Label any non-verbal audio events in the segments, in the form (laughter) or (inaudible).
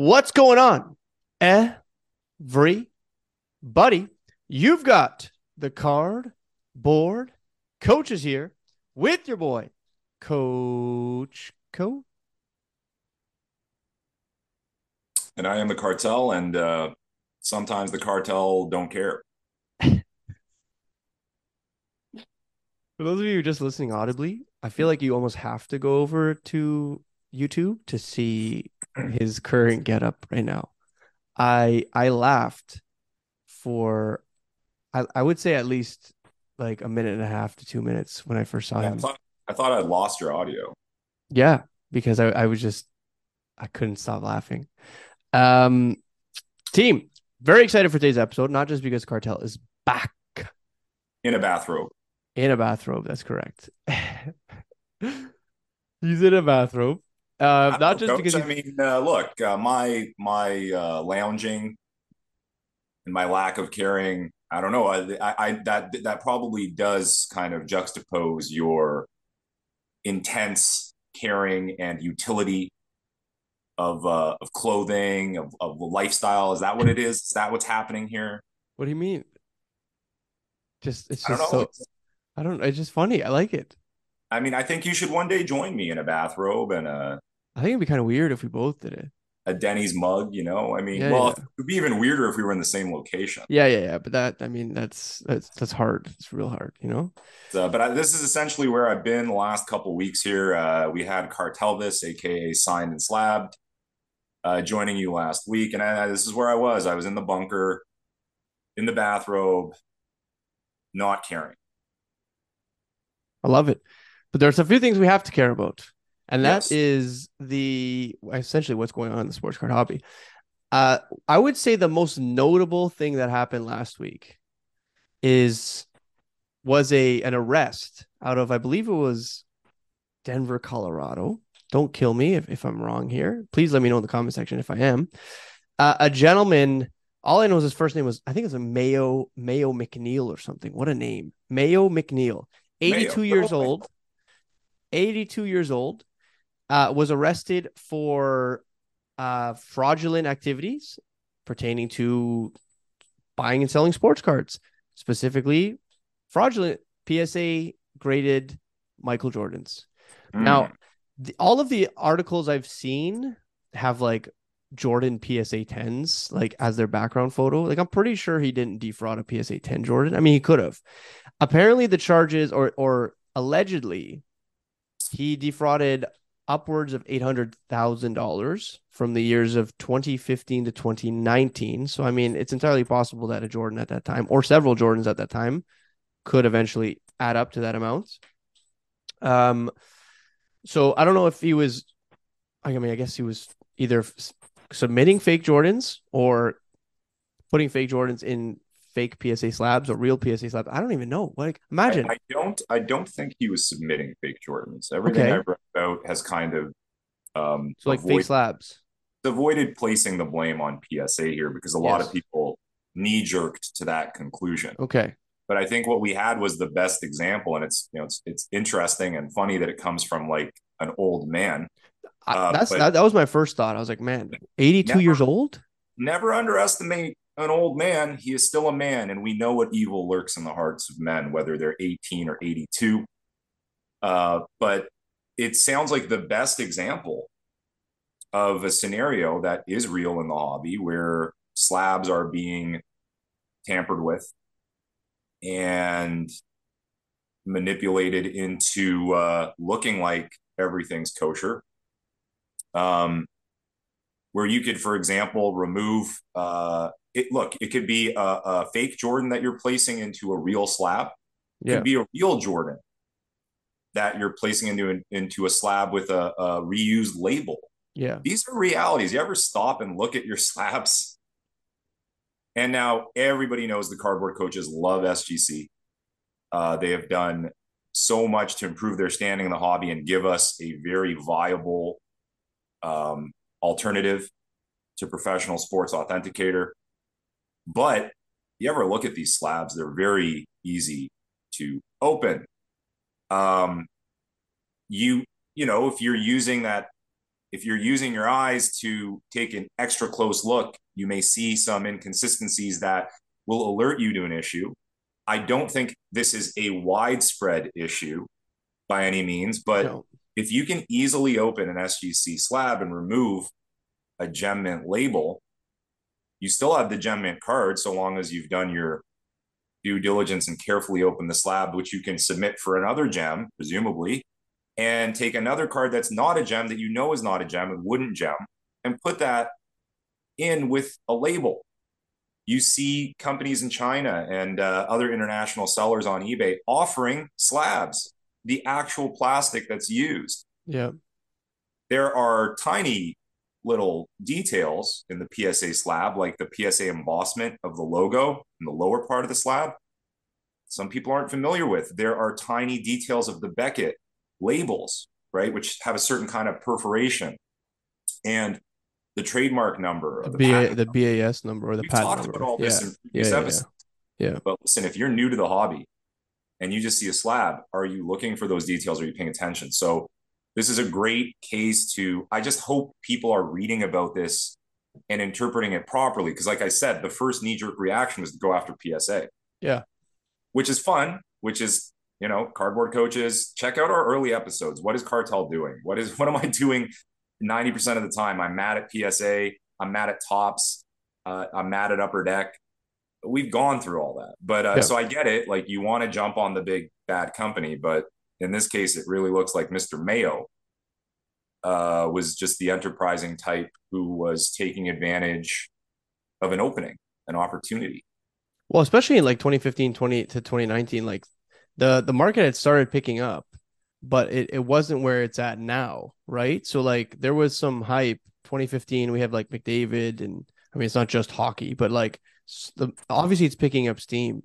What's going on? Everybody, you've got the card board coaches here with your boy, Coach Koe. And I am the cartel, and uh, sometimes the cartel don't care. (laughs) For those of you just listening audibly, I feel like you almost have to go over to YouTube to see his current getup right now. I I laughed for I, I would say at least like a minute and a half to two minutes when I first saw Yeah, I him. thought I thought I'd lost your audio. Yeah, because I, I was just I couldn't stop laughing. Um team, very excited for today's episode, not just because Cartel is back In a bathrobe. in a bathrobe. That's correct. (laughs) He's in a bathrobe. Uh, not just because I mean, uh, look, uh, my my uh, lounging and my lack of caring. I don't know. I, I, I that that probably does kind of juxtapose your intense caring and utility of uh, of clothing of of lifestyle. Is that what it is? Is that what's happening here? what do you mean? Just it's I don't just know. so I don't. It's just funny. I like it. I mean, I think you should one day join me in a bathrobe and a I think it'd be kind of weird if we both did it. a Denny's mug. You know, I mean, Yeah, well, yeah. it would be even weirder if we were in the same location. Yeah, yeah, yeah. But that, I mean, that's that's that's hard. It's real hard, you know. So, but I, this is essentially where I've been the last couple weeks here. Uh, we had Cartelvis, aka Signed and Slabbed, uh, joining you last week, and I, this is where I was. I was in the bunker, in the bathrobe, not caring. I love it. But there's a few things we have to care about. And that Yes. is the essentially what's going on in the sports card hobby. Uh, I would say the most notable thing that happened last week is was a an arrest out of I believe it was Denver, Colorado. Don't kill me if, if I'm wrong here. Please let me know in the comment section if I am. Uh, a gentleman, all I know is his first name was I think it's a Mayo Mayo McNeil or something. What a name. Mayo McNeil. 82 Mayo. years Oh, old. 82 years old. Uh, was arrested for uh, fraudulent activities pertaining to buying and selling sports cards, specifically fraudulent PSA graded Michael Jordans. Mm. Now, the, all of the articles I've seen have like Jordan PSA 10s like as their background photo. Like I'm pretty sure he didn't defraud a PSA 10 Jordan. I mean, he could have. Apparently the charges or or allegedly he defrauded upwards of $800,000 from the years of 2015 to 2019. So I mean, it's entirely possible that a Jordan at that time or several Jordans at that time could eventually add up to that amount. Um so I don't know if he was I mean, I guess he was either f- submitting fake Jordans or putting fake Jordans in fake PSA slabs or real PSA slabs. I don't even know. Like, imagine. I, I don't. I don't think he was submitting fake Jordans. Everything Okay. I've read about has kind of um, so like fake avoid- slabs. avoided placing the blame on PSA here because a lot Yes. of people knee jerked to that conclusion. Okay. But I think what we had was the best example, and it's you know it's it's interesting and funny that it comes from like an old man. I, Uh, that's that, that was my first thought. I was like, man, 82 Never- years old? Never underestimate an old man. He is still a man, and we know what evil lurks in the hearts of men, whether they're 18 or 82. Uh, but it sounds like the best example of a scenario that is real in the hobby where slabs are being tampered with and manipulated into uh, looking like everything's kosher. Um, where you could, for example, remove uh, it. Look, it could be a, a fake Jordan that you're placing into a real slab. It Yeah. could be a real Jordan that you're placing into into a slab with a, a reused label. Yeah. These are realities. You ever stop and look at your slabs? And now everybody knows the cardboard coaches love SGC. Uh, they have done so much to improve their standing in the hobby and give us a very viable um, alternative to professional sports authenticator. But you ever look at these slabs, they're very easy to open. Um, you, you know, if you're using that if you're using your eyes to take an extra close look, you may see some inconsistencies that will alert you to an issue. I don't think this is a widespread issue by any means, but no. if you can easily open an SGC slab and remove a gem mint label, you still have the gem mint card so long as you've done your due diligence and carefully open the slab, which you can submit for another gem, presumably, and take another card that's not a gem that you know is not a gem, a wooden gem, and put that in with a label. You see companies in China and uh, other international sellers on eBay offering slabs, the actual plastic that's used. Yeah. There are tiny little details in the PSA slab, like the PSA embossment of the logo in the lower part of the slab. Some people aren't familiar with. There are tiny details of the Beckett labels, right, which have a certain kind of perforation. And the trademark number, the, the, the BAS number, or the We've patent talked number. about all this yeah. in previous yeah, episodes. Yeah. yeah. But listen, if you're new to the hobby and you just see a slab, are you looking for those details? Are you paying attention? So this is a great case to i just hope people are reading about this and interpreting it properly. Because like i said the first knee-jerk reaction was to go after psa yeah. Which is fun which is you know cardboard coaches check out our early episodes. What is cartel doing? What is (laughs) what am i doing 90% of the time? I'm mad at psa i'm mad at Topps uh, i'm mad at upper deck. We've gone through all that. But uh, yeah. so i get it. Like you want to jump on the big bad company but in this case, it really looks like Mr. Mayo uh, was just the enterprising type who was taking advantage of an opening, an opportunity. Well, especially in like 2015, 20 to 2019, like the the market had started picking up, but it, it wasn't where it's at now, right? So like there was some hype. 2015, we have like McDavid, and I mean it's not just hockey, but like the obviously it's picking up steam.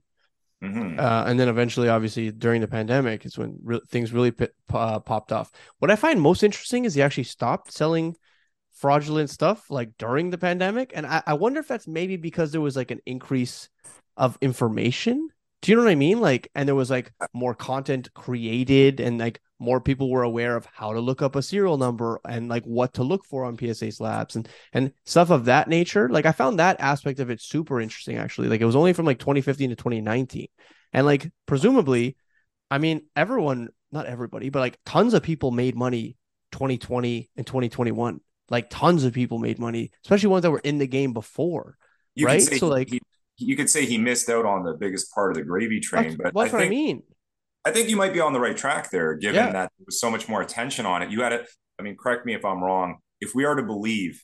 Mm-hmm. Uh, and then eventually, obviously, during the pandemic is when re- things really p- uh, popped off. What I find most interesting is he actually stopped selling fraudulent stuff like during the pandemic. And I, I wonder if that's maybe because there was like an increase of information do you know what I mean? Like, and there was like more content created, and like more people were aware of how to look up a serial number and like what to look for on PSA slabs and and stuff of that nature. Like, I found that aspect of it super interesting. Actually, like it was only from like 2015 to 2019, and like presumably, I mean, everyone, not everybody, but like tons of people made money 2020 and 2021. Like tons of people made money, especially ones that were in the game before. You right. So like he, you could say he missed out on the biggest part of the gravy train, that's, but that's I what think, I mean. I think you might be on the right track there, given yeah. that there was so much more attention on it. You had it. I mean, correct me if I'm wrong. If we are to believe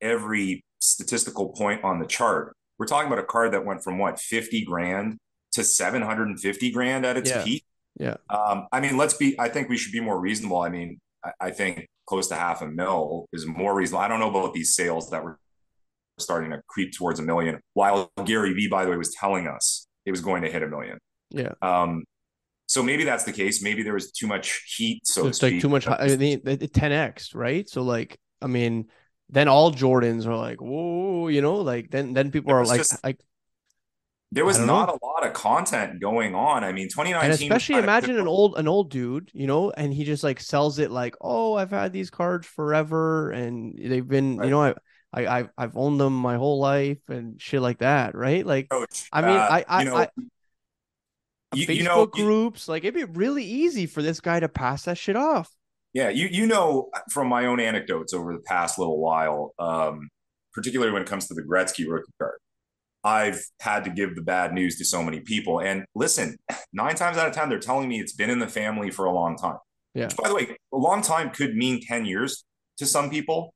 every statistical point on the chart, we're talking about a card that went from what 50 grand to 750 grand at its yeah. peak. Yeah. Um, I mean, let's be. I think we should be more reasonable. I mean, I, I think close to half a mil is more reasonable. I don't know about these sales that were starting to creep towards a million. While Gary Vee, by the way, was telling us it was going to hit a million. Yeah. Um, so maybe that's the case. Maybe there was too much heat. So it's like too much. I mean, 10x, right? So like, I mean, then all Jordans are like, whoa, you know, like then then people are like, just, like. There was not know. a lot of content going on. I mean, 2019. And especially imagine an old an old dude, you know, and he just like sells it like, oh, I've had these cards forever, and they've been, right. you know, I I, I've I've owned them my whole life and shit like that, right? Like, Coach, I mean, uh, I I, you know, I you, Facebook you know, groups, like it'd be really easy for this guy to pass that shit off. Yeah, you you know from my own anecdotes over the past little while, um, particularly when it comes to the Gretzky rookie card, I've had to give the bad news to so many people. And listen, (laughs) nine times out of ten, they're telling me it's been in the family for a long time. Yeah. Which, by the way, a long time could mean ten years to some people.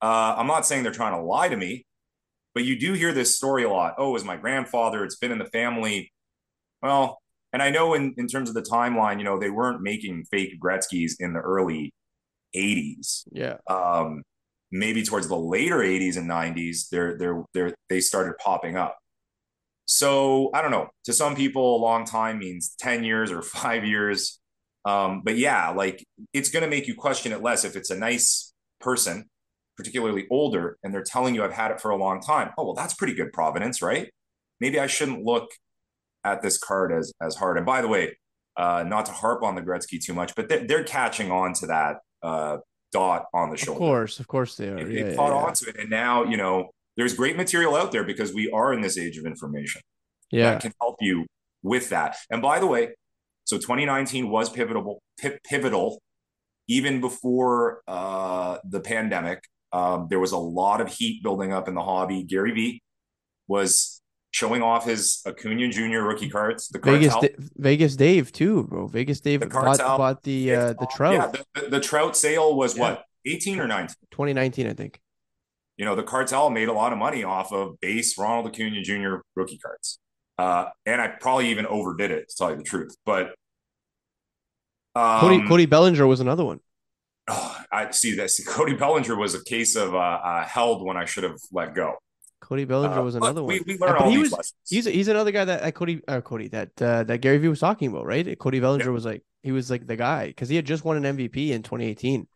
Uh, I'm not saying they're trying to lie to me, but you do hear this story a lot. Oh, it was my grandfather. It's been in the family. Well, and I know in, in terms of the timeline, you know, they weren't making fake Gretzky's in the early 80s. Yeah. Um, maybe towards the later 80s and 90s, they're they're they're they started popping up. So I don't know. To some people, a long time means 10 years or (laughs) five years. Um, but yeah, like it's gonna make you question it less if it's a nice person particularly older, and they're telling you I've had it for a long time. Oh, well, that's pretty good provenance, right? Maybe I shouldn't look at this card as as hard. And by the way, uh, not to harp on the Gretzky too much, but they're, they're catching on to that uh, dot on the shoulder. Of course, of course they are. They, yeah, they yeah, caught yeah. on to it, and now you know there's great material out there because we are in this age of information Yeah. that can help you with that. And by the way, so 2019 was pivotal, pi- pivotal, even before uh, the pandemic. Um, there was a lot of heat building up in the hobby. Gary Vee was showing off his Acuna Jr. rookie cards. The Vegas, Da- Vegas Dave too, bro. Vegas Dave The bought, cartel. bought the uh, the trout. yeah, the, the, the trout sale was Yeah. what 18 or 19. 2019, I think. you know, the cartel made a lot of money off of base Ronald Acuna Jr. rookie cards. Uh, and I probably even overdid it to tell you the truth. But um, Cody Cody Bellinger was another one. oh, (sighs) I see this. Cody Bellinger was a case of uh, uh, held when I should have let go. Cody Bellinger Uh, was another one. We learn all he these was lessons. he's he's another guy that uh, Cody uh, Cody that uh, that Gary Vee was talking about, right? Cody Bellinger was like he was like the guy because he had just won an MVP in 2018.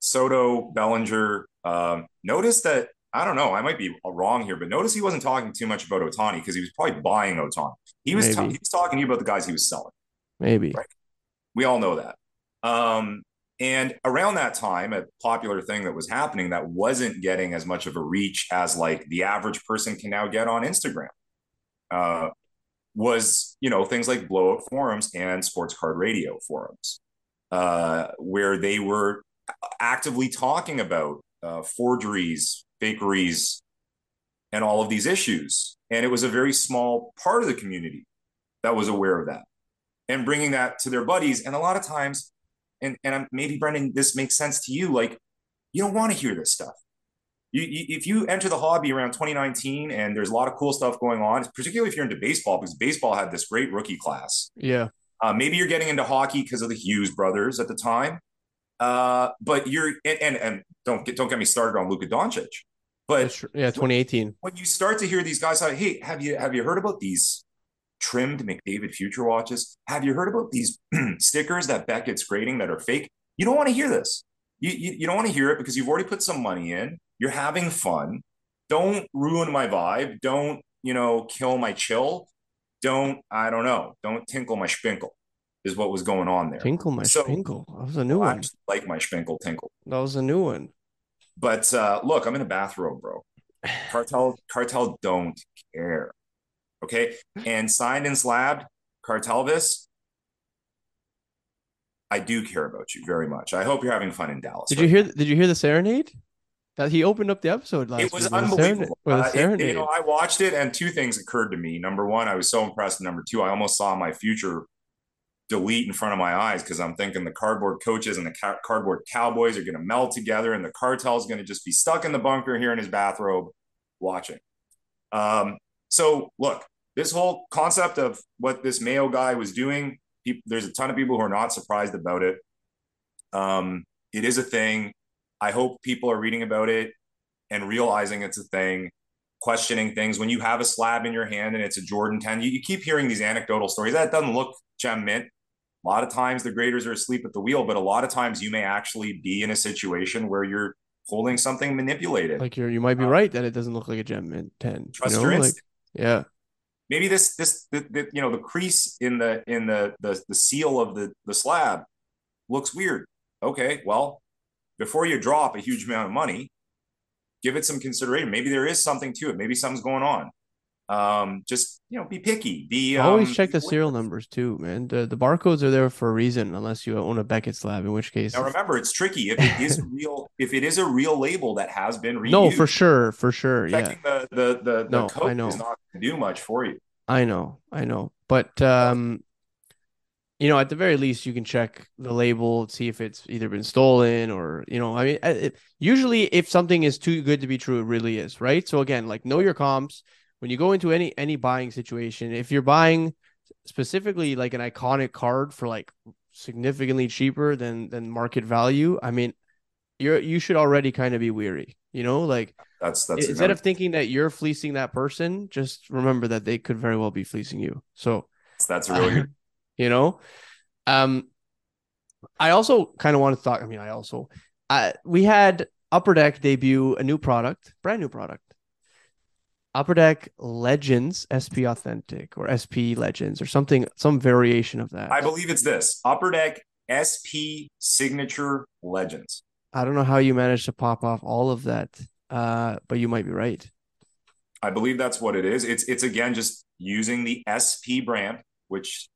Soto, Bellinger. Um, notice that I don't know. I might be wrong here, but notice he wasn't talking too much about Ohtani because he was probably buying Ohtani. He was Maybe. he was talking to you about the guys he was selling. Maybe. Right. We all know that. Um, and around that time, a popular thing that was happening that wasn't getting as much of a reach as like the average person can now get on Instagram uh, was, you know, things like blowout forums and sports card radio forums, uh, where they were actively talking about uh, forgeries, fakeries, and all of these issues. And it was a very small part of the community that was aware of that and bringing that to their buddies. And a lot of times, and and I'm, maybe Brendan, this makes sense to you. Like, you don't want to hear this stuff. You, you, if you enter the hobby around 2019 and there's a lot of cool stuff going on, particularly if you're into baseball, because baseball had this great rookie class. Yeah. Uh, maybe you're getting into hockey because of the Hughes brothers at the time. Uh, but you're and, and and don't get don't get me started on Luka Doncic. But Yeah, 2018. when you start to hear these guys say, "Hey, have you have you heard about these trimmed McDavid future watches? Have you heard about these (clears throat) stickers that Beckett's grading that are fake?" You don't want to hear this. You, you you don't want to hear it because you've already put some money in. You're having fun. Don't ruin my vibe. Don't you know kill my chill. Don't I don't know. Don't tinkle my spinkle. Is what was going on there. Tinkle my So- spinkle. That was a new I one. like my spinkle tinkle. That was a new one. But uh, look, I'm in a bathrobe, bro. (sighs) Cartel, cartel don't care. Okay, and signed and slabbed, Cartelvis. I do care about you very much. I hope you're having fun in Dallas. Did right you hear? Did you hear the serenade? That he opened up the episode last It was unbelievable. Uh, it- you know, I watched it, and two things occurred to me. Number one, I was so impressed. Number two, I almost saw my future delete in front of my eyes because I'm thinking the cardboard coaches and the ca- cardboard cowboys are going to meld together, and the cartel's going to just be stuck in the bunker here in his bathrobe, watching. Um, so, look, this whole concept of what this Mayo guy was doing, there's a ton of people who are not surprised about it. Um, it is a thing. I hope people are reading about it and realizing it's a thing, questioning things. When you have a slab in your hand and it's a Jordan 10, you, you keep hearing these anecdotal stories. That doesn't look gem mint. A lot of times the graders are asleep at the wheel, but a lot of times you may actually be in a situation where you're holding something manipulated. like you're, you might be Uh, right that it doesn't look like a gem mint ten. Trust you your know? like, yeah, Maybe this this the, the, you know the crease in the in the, the the seal of the the slab looks weird. Okay, well, before you drop a huge amount of money, give it some consideration. Maybe there is something to it. Maybe something's going on. Um, just you know, be picky. Be always um, check the serial numbers too, man. The the barcodes are there for a reason, unless you own a Beckett slab, in which case, Now remember, it's tricky. If it is (laughs) real, if it is a real label that has been reused, no, for sure, for sure, yeah. the the the, the No, code I know. is not going to do much for you. I know, I know, but um, you know, at the very least, you can check the label, see if it's either been stolen or you know, I mean, uh, it, usually if something is too good to be true, it really is, right? So again, like know your comps when you go into any any buying situation. If you're buying specifically like an iconic card for like significantly cheaper than than market value, I mean, you're you should already kind of be weary, you know, like That's that's instead of thinking that you're fleecing that person, just remember that they could very well be fleecing you. So, that's really good. (laughs) you know, um, I also kind of want to talk. I mean, I also, uh, we had Upper Deck debut a new product, brand new product. Upper Deck Legends SP Authentic or SP Legends or something, some variation of that. I believe it's this Upper Deck SP Signature Legends. I don't know how you managed to pop off all of that, uh, but you might be right. I believe that's what it is. It's it's again just using the SP brand, which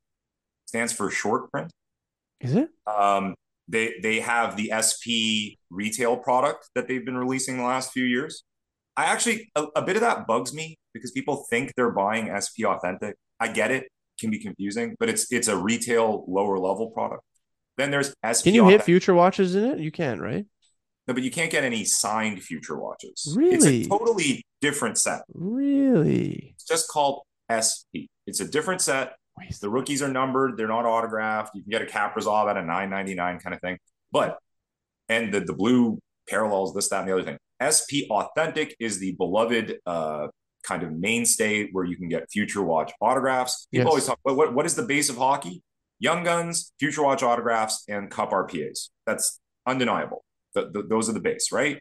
stands for short print. Is it? Um, they they have the SP retail product that they've been releasing the last few years. I actually a, a bit of that bugs me because people think they're buying SP authentic. I get it, can be confusing, but it's it's a retail lower level product. Then there's SP. Can you hit future watches in it? You can, right? No, but you can't get any signed future watches. Really? It's a totally different set. Really? It's just called SP. It's a different set. The rookies are numbered. They're not autographed. You can get a Kaprizov at a 999 kind of thing. But, and the, the blue parallels, this, that, and the other thing. SP Authentic is the beloved uh, kind of mainstay where you can get Future Watch autographs. People Yes. always talk about what, what is the base of hockey? Young Guns, Future Watch autographs, and Cup RPAs. That's undeniable. Th- th- those are the base, right?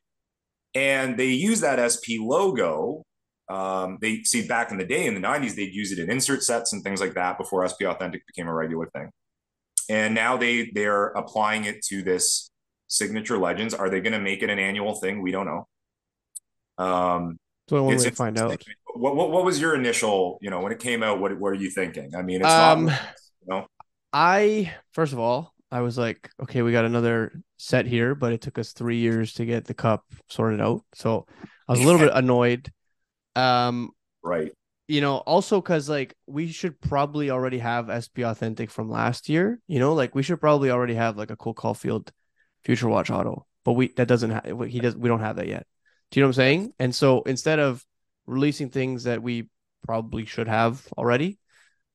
And they use that SP logo. Um, they see back in the day in the 90s, they'd use it in insert sets and things like that before SP Authentic became a regular thing. And now they they're applying it to this signature legends. Are they going to make it an annual thing? We don't know. Um, So I want it's to find out. What, what what was your initial, you know, when it came out? What, what were you thinking? I mean, it's not, Um, you know, I first of all, I was like, okay, we got another set here, but it took us three years to get the cup sorted out. So I was a little bit annoyed. Um, right? you know, also because like we should probably already have SP Authentic from last year. You know, like we should probably already have like a Cole Caufield Future Watch Auto, but we that doesn't have he does we don't have that yet. Do you know what I'm saying? And so instead of releasing things that we probably should have already,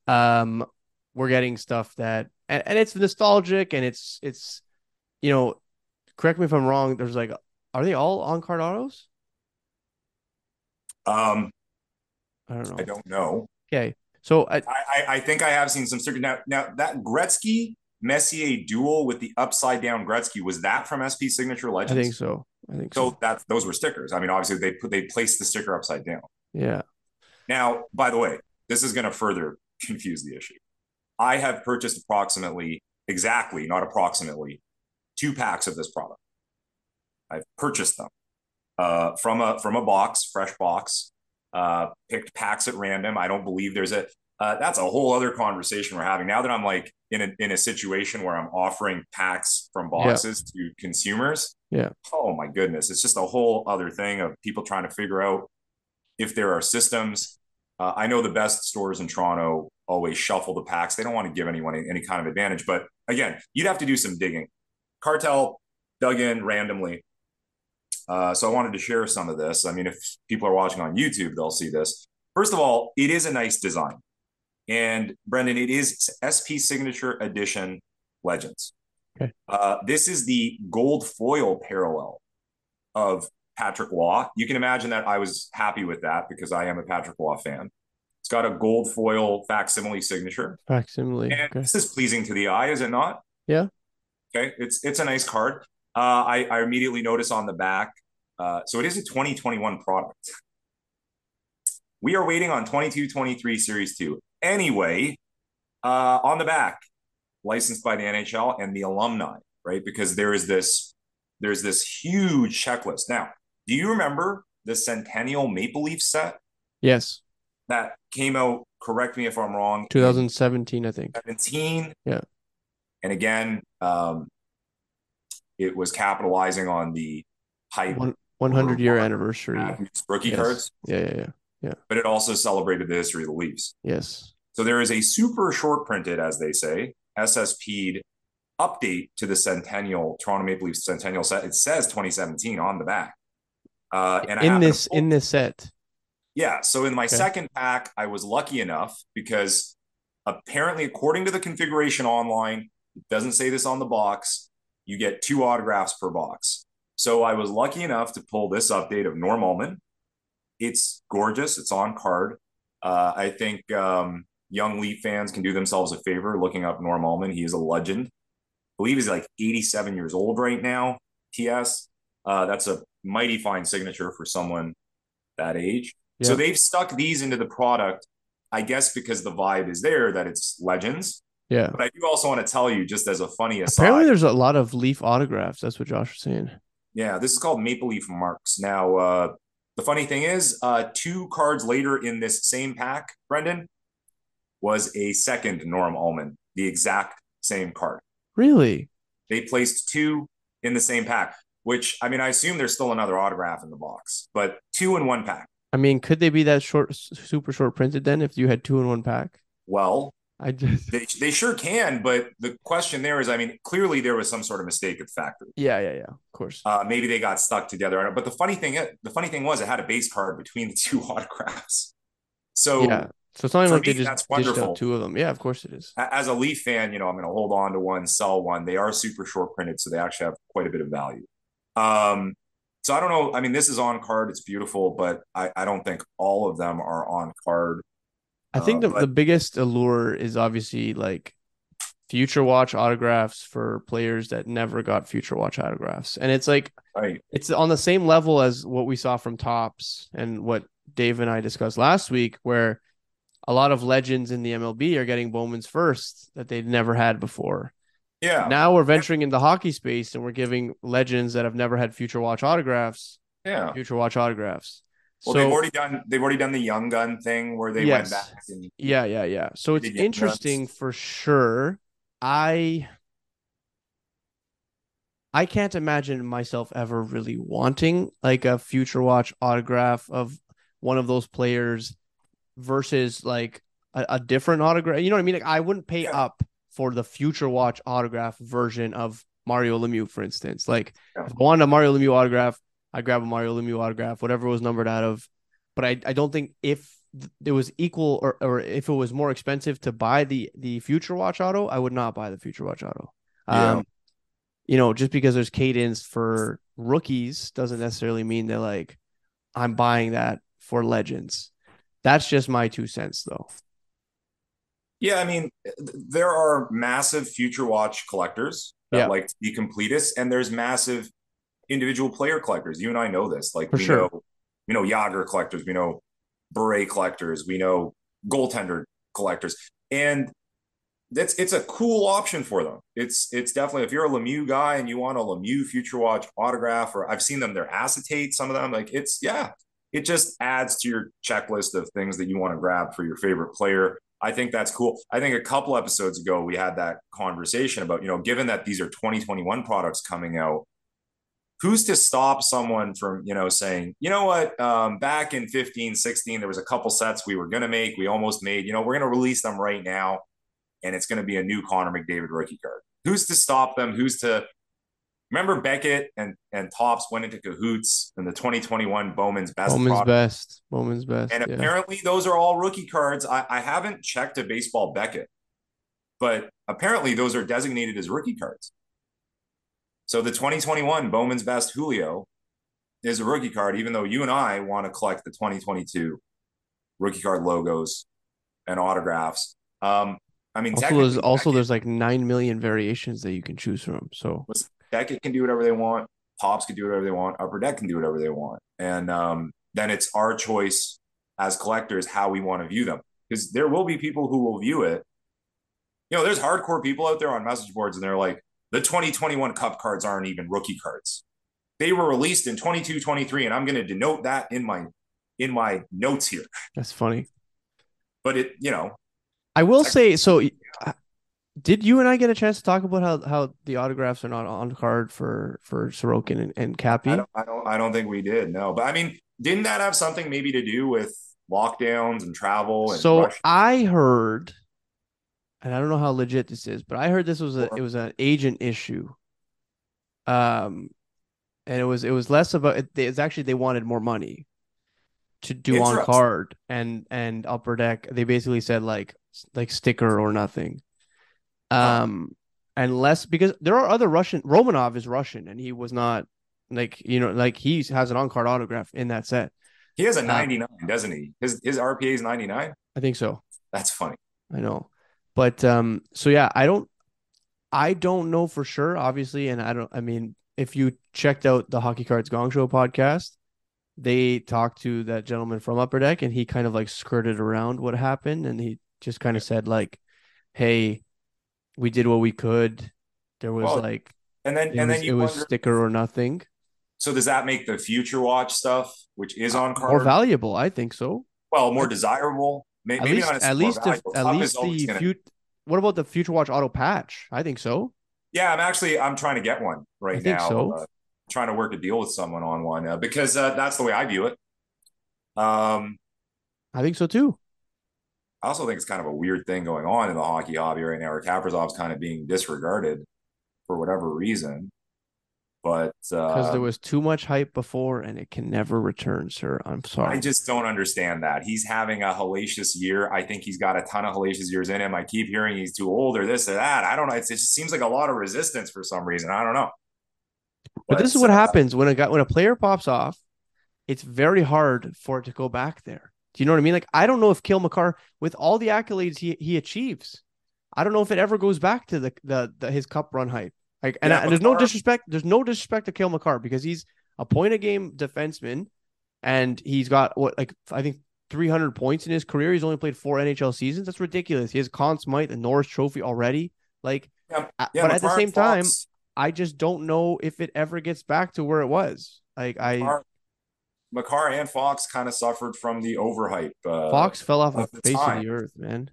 um, we're getting stuff that and, and it's nostalgic and it's it's you know, correct me if I'm wrong. There's like, are they all on card autos? Um, I don't know. I don't know. Okay, so I, I, I, I think I have seen some circuit now. Now that Gretzky Messier duel with the upside down Gretzky was that from SP Signature Legends? I think so. I think so. So that those were stickers. I mean, obviously they put they placed the sticker upside down. Yeah. Now, by the way, this is going to further (laughs) confuse the issue. I have purchased approximately, exactly, not approximately, two packs of this product. I've purchased them uh, from a from a box, fresh box. Uh, picked packs at random. I don't believe there's a. Uh, that's a whole other conversation we're having now that I'm like in a in a situation where I'm offering packs from boxes to consumers. Yeah. Oh my goodness, it's just a whole other thing of people trying to figure out if there are systems. Uh, I know the best stores in Toronto always shuffle the packs. They don't want to give anyone any kind of advantage. But again, you'd have to do some digging. Cartel dug in randomly. Uh, so I wanted to share some of this. I mean, if people are watching on YouTube, they'll see this. First of all, it is a nice design. And Brendan, it is SP Signature Edition Legends. Okay. Uh, this is the gold foil parallel of Patrick Law. You can imagine that I was happy with that because I am a Patrick Law fan. It's got a gold foil facsimile signature. Facsimile. And Okay. this is pleasing to the eye, is it not? Yeah. Okay. It's it's a nice card. Uh, I, I immediately notice on the back. Uh, so it is a 2021 product. We are waiting on 22 23 Series 2. Anyway, uh, on the back, licensed by the NHL and the alumni, right? Because there is this there's this huge checklist. Now, do you remember the Centennial Maple Leaf set Yes. that came out? Correct me if I'm wrong. 2017, I think. 17. Yeah. And again, um, it was capitalizing on the hype One 100 year anniversary. Rookie Yes. cards, Yeah, yeah, yeah. But it also celebrated the history of the Leafs. Yes. So there is a super short printed, as they say, SSP'd update to the Centennial Toronto Maple Leafs Centennial set. It says 2017 on the back. Uh, and in this in this set. Yeah. So in my Okay. second pack, I was lucky enough because apparently, according to the configuration online, it doesn't say this on the box, you get two autographs per box. So I was lucky enough to pull this update of Norm Ullman. It's gorgeous. It's on card. Uh, I think um, young Leaf fans can do themselves a favor looking up Norm Ullman. He is a legend. I believe he's like 87 years old right now. TS. Uh, that's a mighty fine signature for someone that age. So they've stuck these into the product, I guess, because the vibe is there that it's legends. Yeah. But I do also want to tell you, just as a funny aside, Apparently, there's a lot of Leaf autographs. That's what Josh was saying. Yeah, this is called Maple Leaf Marks. Now, uh, the funny thing is, uh, two cards later in this same pack, Brendan, was a second Norm Ullman, the exact same card. Really? They placed two in the same pack, which I mean, I assume there's still another autograph in the box, but two in one pack. I mean, could they be that short, super short printed then if you had two in one pack? Well, I just they, they sure can, but the question there is, I mean, clearly there was some sort of mistake at the factory. yeah, yeah, yeah. Of course. Uh, maybe they got stuck together. But the funny thing, the funny thing was, it had a base card between the two (laughs) autographs. So yeah. So it's not like they just that's dished wonderful. out two of them. Yeah, of course it is. as a Leaf fan, you know, I'm going to hold on to one, sell one. They are super short printed, so they actually have quite a bit of value. Um, so I don't know. I mean, this is on card. It's beautiful, but I, I don't think all of them are on card. I think the, um, but- the biggest allure is obviously like future watch autographs for players that never got future watch autographs. And it's like Right. it's on the same level as what we saw from Topps and what Dave and I discussed last week, where a lot of legends in the MLB are getting Bowman's first that they'd never had before. Yeah. Now we're venturing into hockey space and we're giving legends that have never had future watch autographs, yeah. future watch autographs. Well, so they've already done. They've already done the young gun thing where they Yes. went back and Yeah, yeah, yeah. So it's interesting Guns- for sure. I I can't imagine myself ever really wanting like a future watch autograph of one of those players versus like a, a different autograph. You know what I mean? Like I wouldn't pay Yeah. up for the future watch autograph version of Mario Lemieux, for instance. Like Yeah. if I wanted a Mario Lemieux autograph, I grab a Mario Lemieux autograph, whatever it was numbered out of. But I, I don't think if it was equal or, or if it was more expensive to buy the the future watch auto, I would not buy the future watch auto. Yeah. Um, you know, just because there's cadence for rookies doesn't necessarily mean that like I'm buying that for legends. That's just my two cents though. Yeah, I mean, there are massive future watch collectors that Yeah. like to be completists, and there's massive individual player collectors. You and I know this. Like For we sure. know, we know Jagr collectors, we know Bure collectors, we know goaltender collectors, and that's it's a cool option for them. It's it's definitely if you're a Lemieux guy and you want a Lemieux future watch autograph, or I've seen them, they're acetate. Some of them, like it's yeah, it just adds to your checklist of things that you want to grab for your favorite player. I think that's cool. I think a couple episodes ago we had that conversation about, you know, given that these are 2021 products coming out, who's to stop someone from, you know, saying, you know what, um, back in 15, 16, there was a couple sets we were going to make, we almost made, you know, we're going to release them right now, and it's going to be a new Connor McDavid rookie card. Who's to stop them? Who's to remember Beckett and and Topps went into cahoots in the 2021 Bowman's best Bowman's product. best. Bowman's best. And yeah. apparently, those are all rookie cards. I, I haven't checked a baseball Beckett, but apparently, those are designated as rookie cards. So the 2021 Bowman's Best Julio is a rookie card, even though you and I want to collect the 2022 rookie card logos and autographs. Um, I mean, Also, there's also Beckett, there's like nine million variations that you can choose from. So Beckett can do whatever they want. Pops can do whatever they want. Upper Deck can do whatever they want. And um, then it's our choice as collectors how we want to view them. Because there will be people who will view it. You know, there's hardcore people out there on message boards, and they're like, the 2021 Cup cards aren't even rookie cards. They were released in 22, 23, and I'm going to denote that in my in my notes here. that's funny. But it, you know, I will say so. uh, Did you and I get a chance to talk about how, how the autographs are not on card for for Sorokin and, and Cappy? I don't, I don't, I don't think we did. No, but I mean, didn't that have something maybe to do with lockdowns and travel? And So rush? I heard, and I don't know how legit this is, but I heard this was a it was an agent issue. Um, and it was it was less about it, it's actually they wanted more money to do on card and and upper deck. They basically said like like sticker or nothing. Um, and less because there are other Russian. Romanov is Russian, and he was not like you know like he has an on card autograph in that set. He has a Uh, 99, doesn't he? His his RPA is 99. I think so. That's funny. I know. But um so yeah, I don't I don't know for sure, obviously, and I don't I mean, if you checked out the Hockey Cards Gong Show podcast, they talked to that gentleman from Upper Deck and he kind of like skirted around what happened and he just kind of said like, "Hey, we did what we could. There was Well, like And then it and was, then it you was wonder, sticker or nothing." So does that make the future watch stuff, which is on card, more valuable? I think so. Well, more desirable. Maybe at least, at least, if, at least the gonna... fut- What about the future watch auto patch? I think so. Yeah, I'm actually I'm trying to get one right I think now. So. Uh, trying to work a deal with someone on one uh, because uh, that's the way I view it. Um, I think so too. I also think it's kind of a weird thing going on in the hockey hobby right now, where Kaprizov's kind of being disregarded for whatever reason. But because uh, there was too much hype before, and it can never return, sir. I'm sorry. I just don't understand that. He's having a hellacious year. I think he's got a ton of hellacious years in him. I keep hearing he's too old or this or that. I don't know. It's, it just seems like a lot of resistance for some reason. I don't know. But, but this is what uh, happens when a guy when a player pops off. It's very hard for it to go back there. Do you know what I mean? Like I don't know if Cale Makar, with all the accolades he he achieves, I don't know if it ever goes back to the the, the his cup run hype. Like, and, Yeah, I- there's no disrespect. There's no disrespect to Cale Makar because he's a point a game defenseman, and he's got what like I think 300 points in his career. He's only played four NHL seasons. That's ridiculous. He has Conn Smythe and Norris Trophy already. Like, Yeah, yeah, but at the same time, Fox- I just don't know if it ever gets back to where it was. Like, I Makar, Makar and Fox kind of suffered from the overhype. Uh, Fox fell off of the face of the earth, man.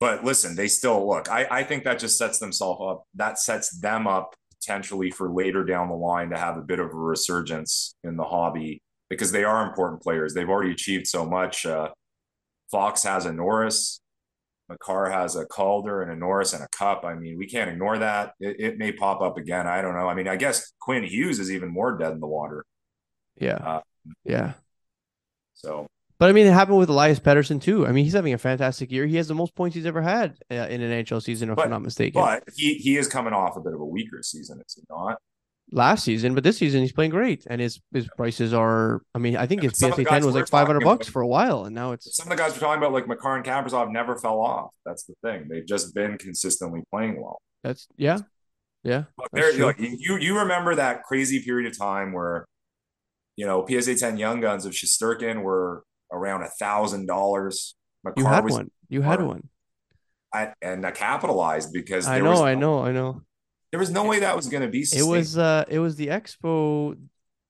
But listen, they still look. I, I think that just sets themselves up. That sets them up potentially for later down the line to have a bit of a resurgence in the hobby because they are important players. They've already achieved so much. Uh, Fox has a Norris. Makar has a Calder and a Norris and a Cup. I mean, we can't ignore that. It, it may pop up again. I don't know. I mean, I guess Quinn Hughes is even more dead in the water. Yeah, Uh, yeah. So But I mean, it happened with Elias Pettersson too. I mean, he's having a fantastic year. He has the most points he's ever had uh, in an NHL season, if But- I'm not mistaken. But he he is coming off a bit of a weaker season, is he not? Last season, but this season he's playing great, and his his prices are. I mean, I think his Some of the PSA ten was like 500 bucks about- for a while, and now it's Some of the guys we're talking about, like Makar and Kaprizov, never fell off. That's the thing. They've just been consistently playing well. that's yeah, yeah. But there, true. like, you you remember that crazy period of time where, you know, PSA ten Young Guns of Shesterkin were around a thousand dollars. You had was one. You had one. at, and I capitalized because I there know. was I no- know. I know. there was no way that was going to be. It was uh, it was the expo,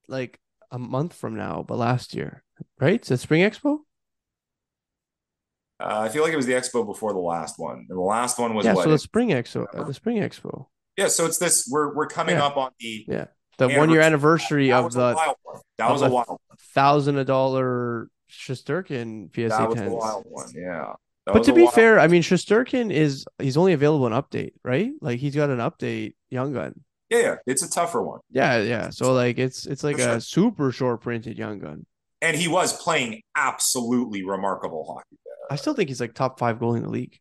like a month from now, but last year, right? The spring expo. Uh, I feel like it was the expo before the last one, and the last one was yeah. what? So the spring expo, uh, the spring expo, yeah, so it's this. We're we're coming Yeah. up on the yeah, the one year anniversary That of was a the wild one. That was a wild one. thousand a dollar Shesterkin PSA That was a tens. wild one. Yeah. That But to be fair, I mean Shesterkin is he's only available in update, right? Like he's got an update young gun. yeah, yeah, it's a tougher one. Yeah, yeah. So like it's it's like For a super short printed young gun. And he was playing absolutely remarkable hockey. I still think he's like top five goalie in the league.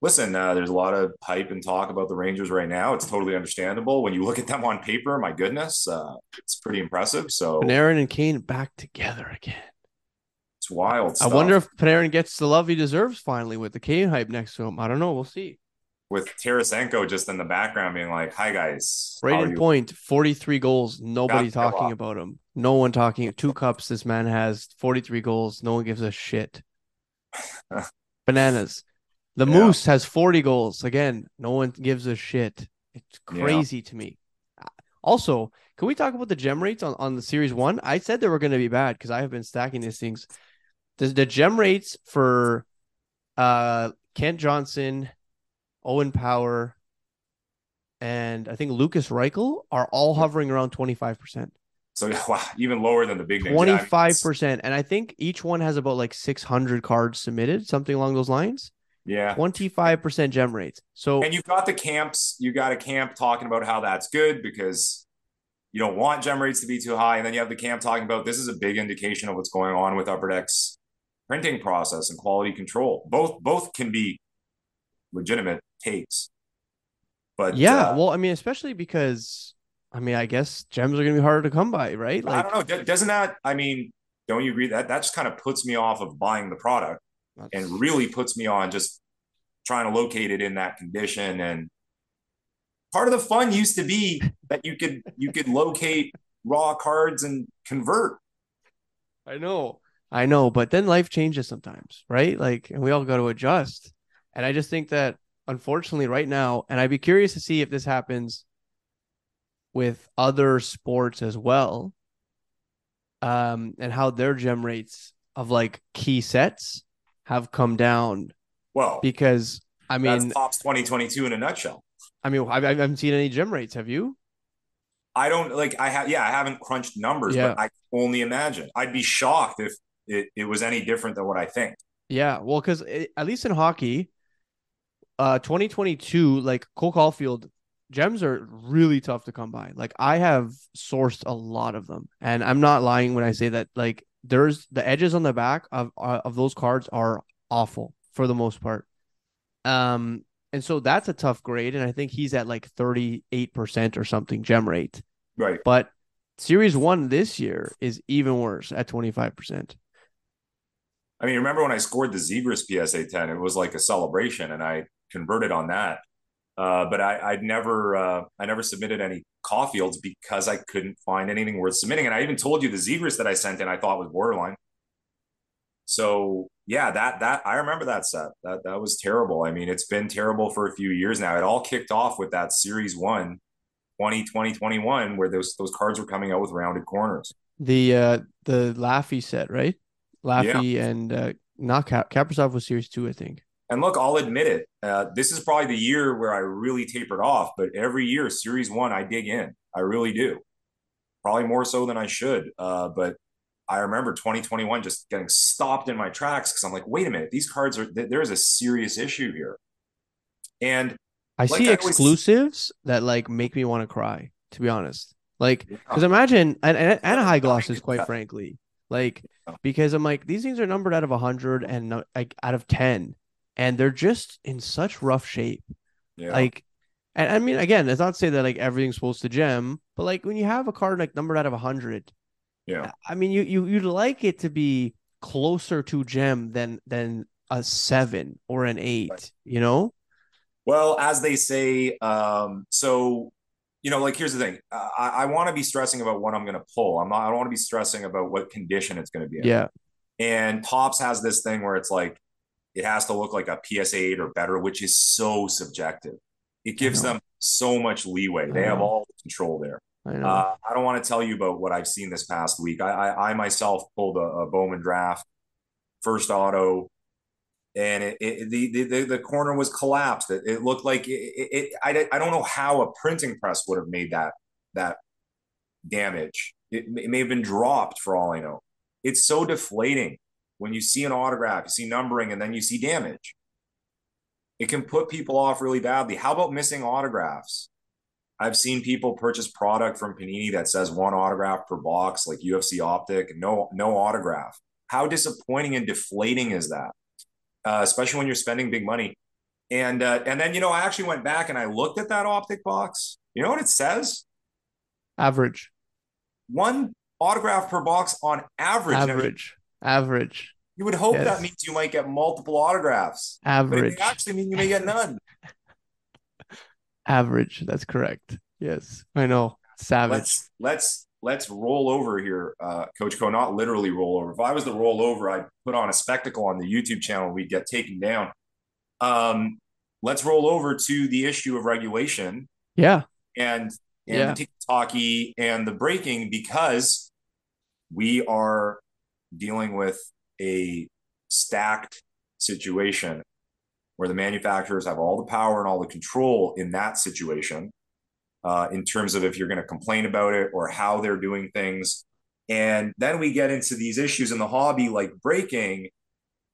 Listen, uh, there's a lot of hype and talk about the Rangers right now. It's totally understandable. When you look at them on paper, my goodness, uh, it's pretty impressive. So Panarin and Kane back together again. It's wild. I wonder if Panarin gets the love he deserves finally with the Kane hype next to him. I don't know. We'll see. with Tarasenko just in the background being like, "Hi guys, Rated point, 43 goals. Nobody Gotta talking about him. No one talking. Two cups this man has, 43 goals. No one gives a shit. (laughs) Bananas. The Yeah. Moose has 40 goals. Again, no one gives a shit. It's Yeah. crazy to me. Also, can we talk about the gem rates on, on the series one? I said they were going to be bad because I have been stacking these things. The, the gem rates for uh Kent Johnson, Owen Power, and I think Lukas Reichel are all hovering around 25%. So (laughs) wow, even lower than the big names. Yeah, I mean, Twenty five it's- percent, and I think each one has about like six hundred cards submitted, something along those lines. Yeah. Twenty five percent gem rates. So And you've got the camps. You got a camp talking about how that's good because you don't want gem rates to be too high. And then you have the camp talking about this is a big indication of what's going on with Upper Deck's printing process and quality control. Both both can be legitimate takes. But yeah, uh, well, I mean, especially because I mean, I guess gems are gonna be harder to come by, right? Like, I don't know. Do- Doesn't that? I mean, don't you agree that that just kind of puts me off of buying the product that's- and really puts me on just trying to locate it in that condition and part of the fun used to be that you could you could locate raw cards and convert I know, I know, but then life changes sometimes, right? Like, and we all got to adjust. And I just think that unfortunately, right now, and I'd be curious to see if this happens with other sports as well, um, and how their gem rates of like key sets have come down Well, because I mean, that's Topps 2022 in a nutshell. I mean, I, I haven't seen any gem rates. Have you? I don't like I have yeah, I haven't crunched numbers, Yeah. but I only imagine. I'd be shocked if it, it was any different than what I think. Yeah, well, because at least in hockey, uh, 2022, like Cole Caufield, gems are really tough to come by. Like I have sourced a lot of them, and I'm not lying when I say that. Like there's the edges on the back of uh, of those cards are awful for the most part. Um, and so that's a tough grade, and I think he's at like 38 percent or something gem rate. Right. But Series One this year is even worse at 25 percent. I mean, remember when I scored the Zebras PSA 10? It was like a celebration, and I converted on that. Uh, but I, I'd never, uh, I never submitted any Caufields because I couldn't find anything worth submitting. And I even told you the Zebras that I sent in, I thought was borderline. So yeah, that that I remember that set. That that was terrible. I mean, it's been terrible for a few years now. It all kicked off with that Series One, 2020 21, where those those cards were coming out with rounded corners. The uh the Laffy set, right? Laffy and uh not Cap- Kaprizov was Series Two, I think. And look, I'll admit it. Uh, this is probably the year where I really tapered off. But every year, Series One, I dig in. I really do. Probably more so than I should. Uh, but I remember 2021 just getting stopped in my tracks because I'm like, wait a minute, these cards are th- there's a serious issue here. And I Like see I always- exclusives that like make me want to cry, to be honest. Like, yeah, because imagine and, and, and high Yeah, glosses, quite yeah. frankly. Like, because I'm like, these things are numbered out of 100 and like out of 10, and they're just in such rough shape. yeah, Like, and I mean, again, it's not to say that like everything's supposed to gem, but like when you have a card like numbered out of 100, yeah. I mean, you you you'd like it to be closer to gem than than a seven or an eight, Right. you know? Well, as they say, um, so you know, like here's the thing. Uh, I, I want to be stressing about what I'm going to pull. I'm not. I don't want to be stressing about what condition it's going to be in. Yeah. And Topps has this thing where it's like it has to look like a PSA 8 or better, which is so subjective. It gives them so much leeway. They have all the control there. I know. Uh, I don't want to tell you about what I've seen this past week. I I, I myself pulled a, a Bowman draft, first auto, and it, it the, the the corner was collapsed. It, it looked like it. I I don't know how a printing press would have made that that damage. It, it may have been dropped for all I know. It's so deflating when you see an autograph, you see numbering, and then you see damage. It can put people off really badly. How about missing autographs? I've seen people purchase product from Panini that says one autograph per box, like UFC Optic, no no autograph. How disappointing and deflating is that? Uh, especially when you're spending big money. And uh, and then you know I actually went back and I looked at that Optic box. You know what it says? Average. One autograph per box on average. Average. Average. you would hope Yes. that means you might get multiple autographs, but it Average. actually mean you may get none. (laughs) Average. That's correct. Yes. I know. Savage. let's let's let's roll over here, uh, Coach Koe. Not literally roll over. If I was to roll over, I'd put on a spectacle on the YouTube channel. We'd get taken down. Um, let's roll over to the issue of regulation Yeah. and and Yeah. the tiki and the breaking because we are dealing with a stacked situation where the manufacturers have all the power and all the control in that situation uh, in terms of if you're going to complain about it or how they're doing things and then we get into these issues in the hobby like breaking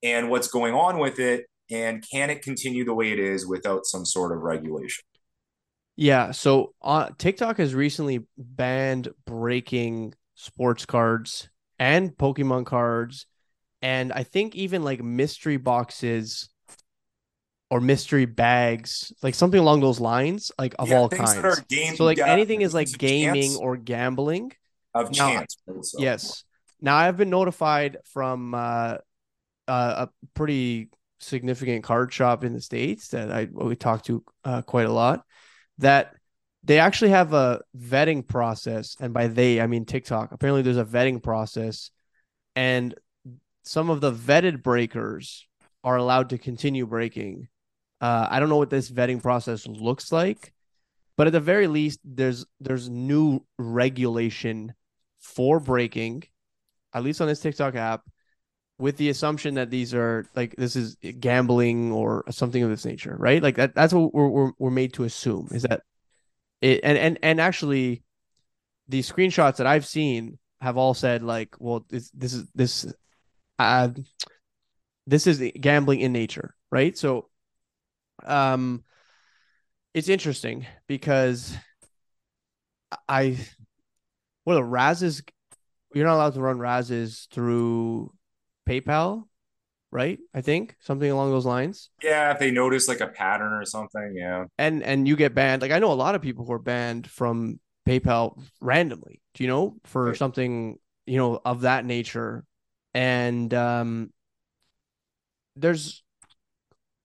and what's going on with it and can it continue the way it is without some sort of regulation Yeah. So uh, TikTok has recently banned breaking sports cards and Pokemon cards. And I think even like mystery boxes or mystery bags, like something along those lines, like of Yeah, all kinds. game- so like yeah, anything is like gaming chance. or gambling. of Now, chance. Yes. Now I've been notified from uh, uh, a pretty significant card shop in the states that I we talked to uh, quite a lot that they actually have a vetting process, and by they I mean TikTok. Apparently, there's a vetting process, and some of the vetted breakers are allowed to continue breaking. Uh, I don't know what this vetting process looks like, But at the very least, there's there's new regulation for breaking, at least on this TikTok app, with the assumption that these are like this is gambling or something of this nature, right? Like that that's what we're we're, we're made to assume is that it and and and actually the screenshots that I've seen have all said like, well, this this is this uh this is gambling in nature, right? So um it's interesting because I well Raz's you're not allowed to run Raz's through PayPal, right? I think something along those lines. Yeah, if they notice like a pattern or something, yeah. And and you get banned. Like I know a lot of people who are banned from PayPal randomly. Do you know for right. something you know of that nature? And um, there's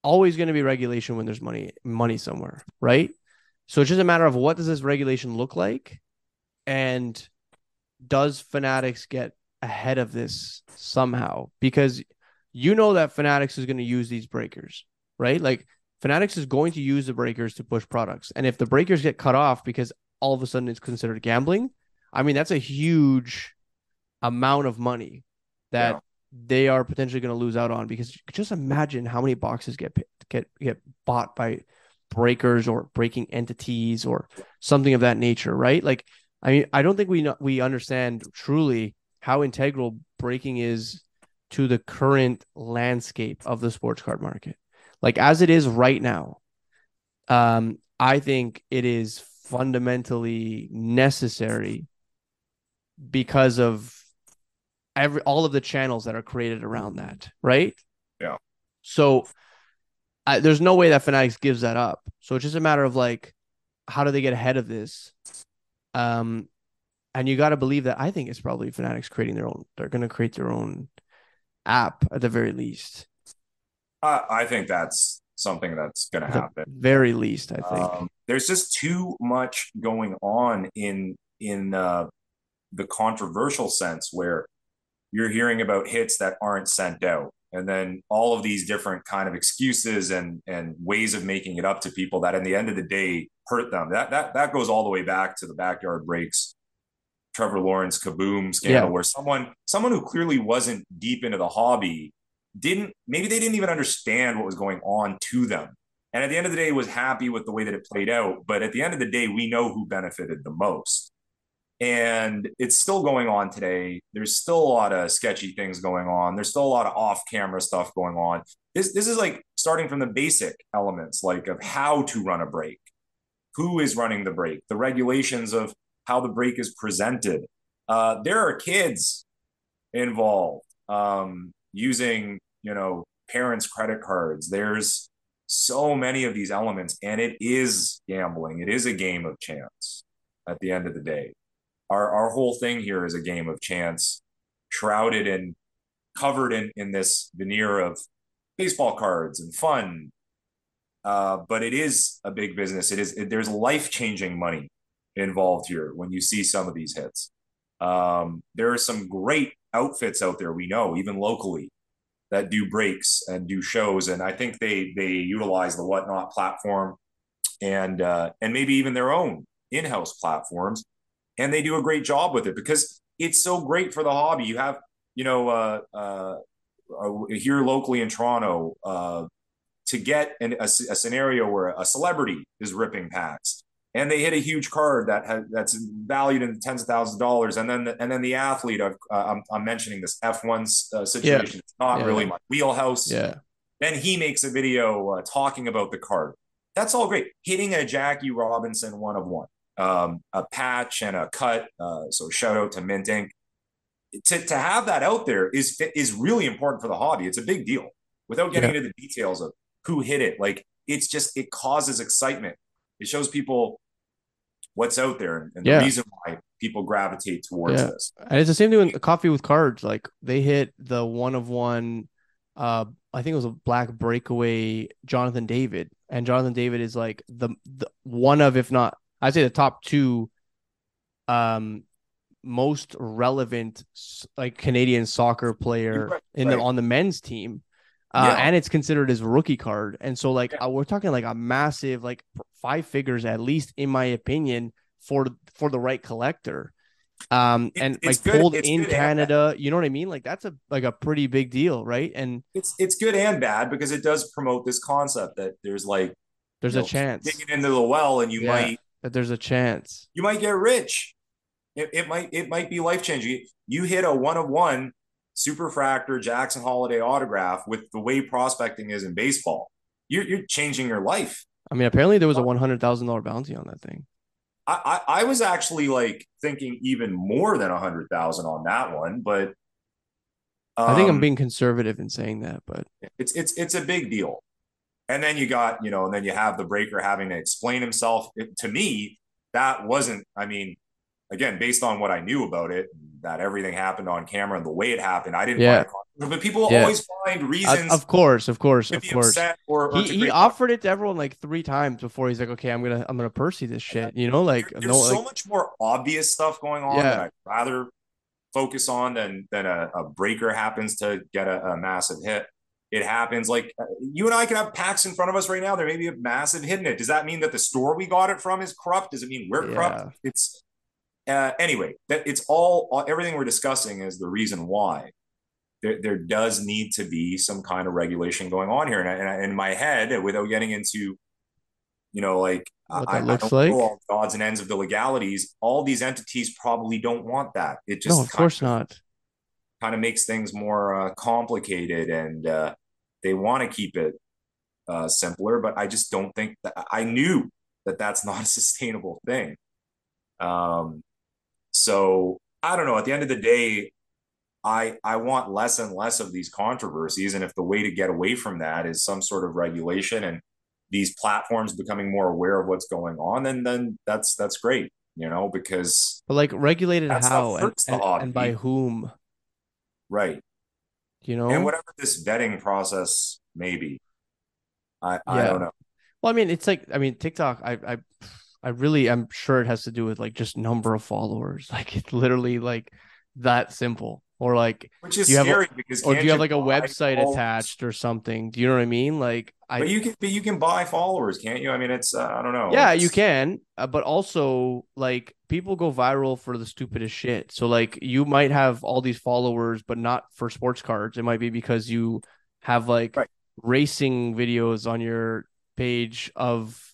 always going to be regulation when there's money money somewhere, right? So it's just a matter of what does this regulation look like, and does Fanatics get ahead of this somehow? Because you know that Fanatics is going to use these breakers, right? Like Fanatics is going to use the breakers to push products, and if the breakers get cut off because all of a sudden it's considered gambling, I mean that's a huge amount of money that yeah. They are potentially going to lose out on because just imagine how many boxes get get get bought by breakers or breaking entities or something of that nature, right? Like, I mean, I don't think we know, we understand truly how integral breaking is to the current landscape of the sports card market. Like as it is right now, um, I think it is fundamentally necessary because of every all of the channels that are created around that, right? Yeah. So I, there's no way that Fanatics gives that up. So it's just a matter of like, how do they get ahead of this? Um, and you got to believe that I think it's probably Fanatics creating their own. They're going to create their own app at the very least. Uh, I think that's something that's going to happen. very least, I think. Um, there's just too much going on in in uh, the controversial sense where you're hearing about hits that aren't sent out. And then all of these different kind of excuses and and ways of making it up to people that in the end of the day hurt them. That that that goes all the way back to the backyard breaks trevor lawrence kaboom scandal yeah. where someone someone who clearly wasn't deep into the hobby didn't maybe they didn't even understand what was going on to them. And at the end of the day was happy with the way that it played out. But at the end of the day we know who benefited the most and it's still going on today. There's still a lot of sketchy things going on. There's still a lot of off-camera stuff going on. This this is like starting from the basic elements, like of how to run a break, who is running the break, the regulations of how the break is presented. Uh, there are kids involved um, using, you know, parents' credit cards. There's so many of these elements, and it is gambling. It is a game of chance at the end of the day our our whole thing here is a game of chance, shrouded and covered in in this veneer of baseball cards and fun. Uh, but it is a big business. It is it, there's life changing money involved here when you see some of these hits. Um, there are some great outfits out there we know, even locally, that do breaks and do shows, and I think they they utilize the whatnot platform and uh, and maybe even their own in house platforms and they do a great job with it because it's so great for the hobby. You have, you know, uh, uh, uh here locally in Toronto, uh, to get an, a, a, scenario where a celebrity is ripping packs and they hit a huge card that has, that's valued in tens of thousands of dollars, and then the, and then the athlete, uh, I'm, I'm mentioning this F1 uh, situation, yeah. it's not yeah. really my wheelhouse. Yeah. Then he makes a video uh, talking about the card. That's all great. Hitting a Jackie Robinson one of one um, a patch and a cut. Uh, so shout out to Mint Ink. To, to have that out there is is really important for the hobby. It's a big deal. Without getting yeah. into the details of who hit it, like it's just it causes excitement. It shows people what's out there and, and yeah. the reason why people gravitate towards yeah. this. And it's the same thing with coffee with cards. Like they hit the one of one. Uh, I think it was a black breakaway Jonathan David, and Jonathan David is like the, the one of, if not I'd say the top two um most relevant like Canadian soccer player right, in right. the on the men's team. Uh, yeah. and it's considered as a rookie card. And so like yeah. uh, we're talking like a massive like five figures at least, in my opinion, for for the right collector. Um, and like good- pulled in Canada, you know what I mean? Like that's a like a pretty big deal, right? And It's it's good and bad because it does promote this concept that there's like there's a know, chance digging into the well and you Yeah. might that there's a chance. you might get rich. It, it might it might be life changing. You hit a one of one superfractor Jackson Holliday autograph with the way prospecting is in baseball. You're you're changing your life. I mean, apparently there was a one hundred thousand dollar bounty on that thing. I, I I was actually like thinking even more than a hundred thousand on that one, but I think I'm um, being conservative in saying that, but it's it's it's a big deal. And then you got, you know, and then you have the breaker having to explain himself. It, to me, that wasn't, I mean, again, based on what I knew about it, that everything happened on camera and the way it happened, I didn't Yeah. But people Yeah. always find reasons of course, of course, of course. upset or, or He he offered it to everyone like three times before he's like, okay, I'm gonna I'm gonna Percy this shit. You know, like There's no, so like much more obvious stuff going on Yeah. that I'd rather focus on than than a, a breaker happens to get a, a massive hit. It happens like uh, you and I can have packs in front of us right now. There may be a massive hidden it. Does that mean that the store we got it from is corrupt? Does it mean we're Yeah. corrupt? It's uh, anyway. That it's all, everything we're discussing is the reason why there, there does need to be some kind of regulation going on here. And, I, and I, in my head, without getting into, you know, like What I, that I looks don't like? know all the odds and ends of the legalities. All these entities probably don't want that. It just no, of course not. kind of makes things more uh, complicated, and uh, they want to keep it uh, simpler. But I just don't think that I knew that that's (laughs) not a sustainable thing. Um, so I don't know. At the end of the day, I I want less and less of these controversies, and if the way to get away from that is some sort of regulation and these platforms becoming more aware of what's going on, then then that's that's great, you know, because But like regulated how and, and, and by whom? right. You know? And whatever this vetting process may be, I I Yeah. don't know. Well, I mean, it's like I mean, TikTok. I I I really I'm sure it has to do with like just number of followers. (laughs) Like it's literally like that simple. Or like, Which is have a- because or do you have like a website attached or something? Do you know what I mean? Like, I But you can but you can buy followers, can't you? I mean, it's uh, I don't know. Yeah, It's- you can, uh, but also like people go viral for the stupidest shit. So like you might have all these followers, but not for sports cards. It might be because you have like Right. racing videos on your page of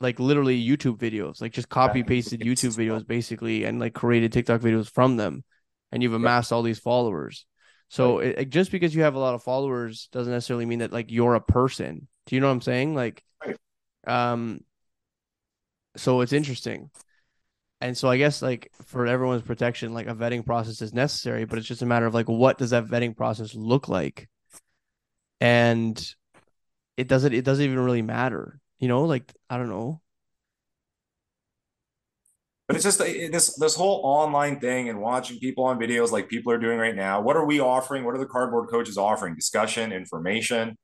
like literally YouTube videos, like just copy pasted Right. YouTube videos basically, and like created TikTok videos from them, and you've amassed all these followers. So it- just because you have a lot of followers doesn't necessarily mean that like you're a person. Do you know what I'm saying? Like, Right. um, so it's interesting. And so I guess like for everyone's protection, like a vetting process is necessary, but it's just a matter of like what does that vetting process look like? And it doesn't it doesn't even really matter. You know, like I don't know. But it's just this this whole online thing and watching people on videos like people are doing right now. What are we offering? What are the cardboard coaches offering? Discussion, information.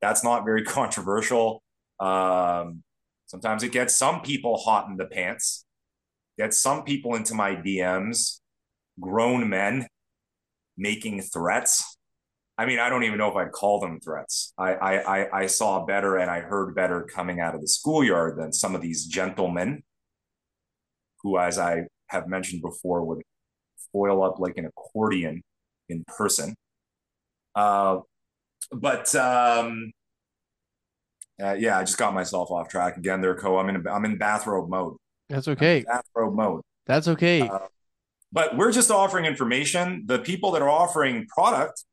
That's not very (laughs) controversial. Um, sometimes it gets some people hot in the pants. Gets some people into my DMs. Grown men making threats. I mean, I don't even know if I'd call them threats. I I I, I saw better and I heard better coming out of the schoolyard than some of these gentlemen who, as I have mentioned before, would foil up like an accordion in person. Uh, but um, uh, yeah, I just got myself off track again. There, Koe. I'm in I'm in bathrobe mode. That's okay. bathrobe mode. That's okay. Uh, but we're just offering information. The people that are offering product,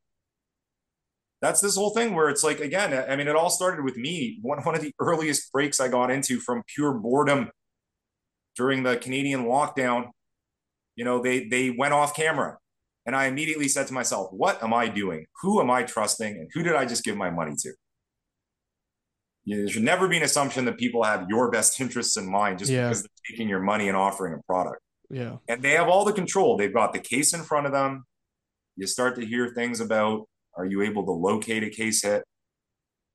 that's this whole thing where it's like again. I mean, it all started with me. One one of the earliest breaks I got into from pure boredom during the Canadian lockdown. You know, they they went off camera, and I immediately said to myself, "What am I doing? Who am I trusting? And who did I just give my money to?" There should never be an assumption that people have your best interests in mind just Yeah. because they're taking your money and offering a product yeah. and they have all the control. They've got the case in front of them. You start to hear things about are you able to locate a case hit?